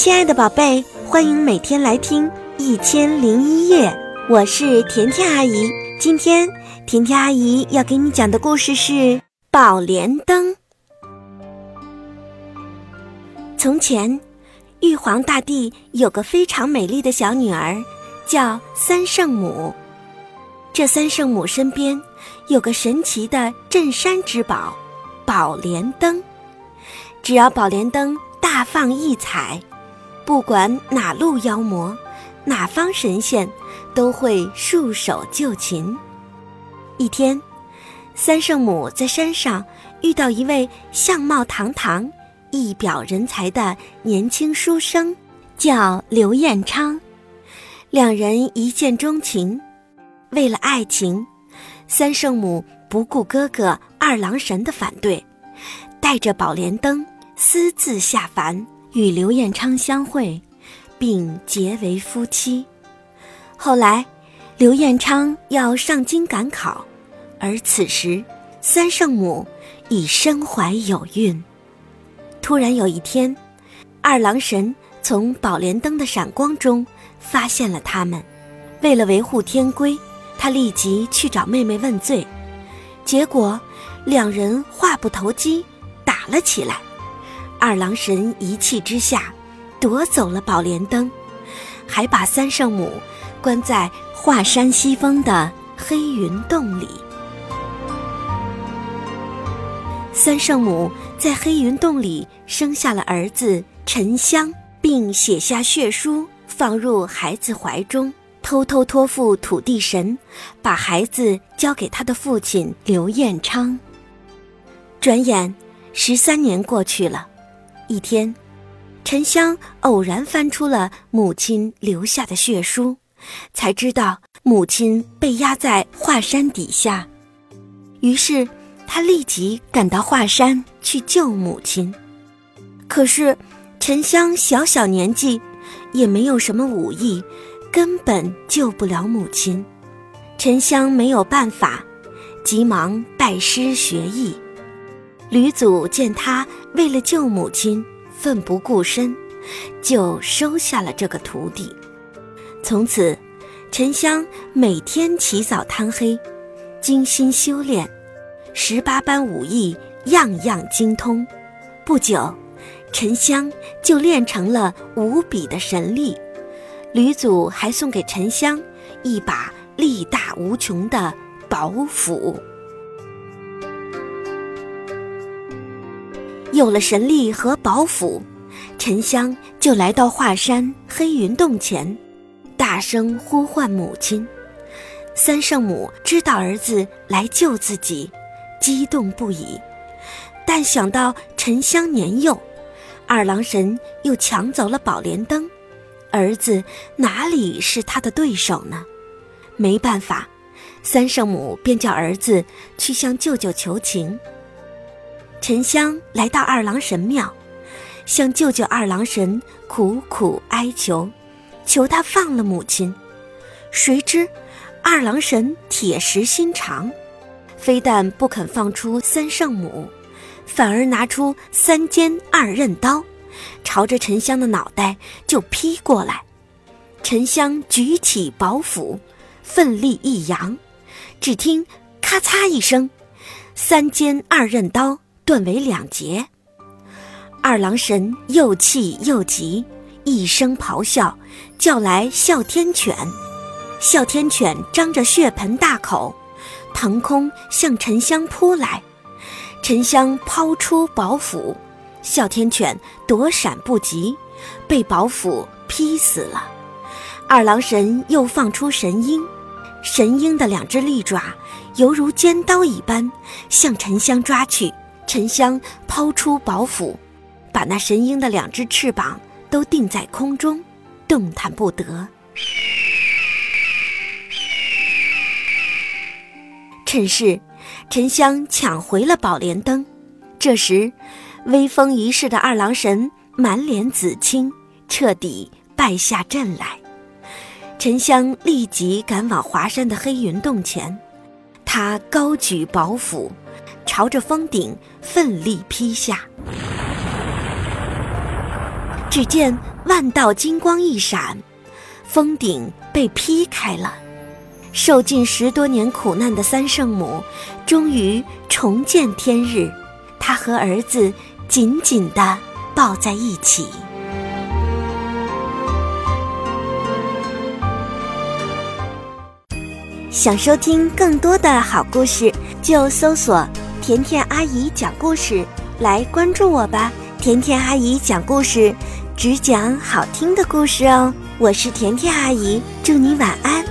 亲爱的宝贝，欢迎每天来听《一千零一夜》，我是甜甜阿姨。今天甜甜阿姨要给你讲的故事是《宝莲灯》。从前，玉皇大帝有个非常美丽的小女儿，叫三圣母。这三圣母身边有个神奇的镇山之宝——宝莲灯。只要宝莲灯大放异彩，不管哪路妖魔，哪方神仙，都会束手就擒。一天，三圣母在山上遇到一位相貌堂堂、一表人才的年轻书生，叫刘彦昌。两人一见钟情，为了爱情，三圣母不顾哥哥二郎神的反对，带着宝莲灯。私自下凡与刘彦昌相会，并结为夫妻。后来，刘彦昌要上京赶考，而此时三圣母已身怀有孕。突然有一天，二郎神从宝莲灯的闪光中发现了他们。为了维护天规，他立即去找妹妹问罪，结果两人话不投机，打了起来。二郎神一气之下，夺走了宝莲灯，还把三圣母关在华山西峰的黑云洞里。三圣母在黑云洞里生下了儿子沉香，并写下血书放入孩子怀中，偷偷托付土地神，把孩子交给他的父亲刘彦昌。转眼十三年过去了。一天，沉香偶然翻出了母亲留下的血书，才知道母亲被压在华山底下。于是，他立即赶到华山去救母亲。可是，沉香小小年纪，也没有什么武艺，根本救不了母亲。沉香没有办法，急忙拜师学艺。吕祖见他为了救母亲奋不顾身，就收下了这个徒弟。从此，沉香每天起早贪黑，精心修炼，十八般武艺样样精通。不久，沉香就练成了无比的神力。吕祖还送给沉香一把力大无穷的宝斧。有了神力和宝斧，沉香就来到华山黑云洞前，大声呼唤母亲。三圣母知道儿子来救自己，激动不已。但想到沉香年幼，二郎神又抢走了宝莲灯，儿子哪里是他的对手呢？没办法，三圣母便叫儿子去向舅舅求情。沉香来到二郎神庙，向舅舅二郎神苦苦哀求，求他放了母亲。谁知，二郎神铁石心肠，非但不肯放出三圣母，反而拿出三尖二刃刀，朝着沉香的脑袋就劈过来。沉香举起宝斧，奋力一扬，只听“咔嚓”一声，三尖二刃刀。断为两截，二郎神又气又急，一声咆哮，叫来哮天犬。哮天犬张着血盆大口，腾空向沉香扑来。沉香抛出宝斧，哮天犬躲闪不及，被宝斧劈死了。二郎神又放出神鹰，神鹰的两只利爪犹如尖刀一般，向沉香抓去。沉香抛出宝斧，把那神鹰的两只翅膀都定在空中，动弹不得。趁势，沉香抢回了宝莲灯。这时，威风一世的二郎神满脸紫青，彻底败下阵来。沉香立即赶往华山的黑云洞前，他高举宝斧。朝着峰顶奋力劈下，只见万道金光一闪，峰顶被劈开了。受尽十多年苦难的三圣母，终于重见天日。她和儿子紧紧地抱在一起。想收听更多的好故事，就搜索“甜甜阿姨讲故事来关注我吧。甜甜阿姨讲故事只讲好听的故事哦。我是甜甜阿姨祝你晚安。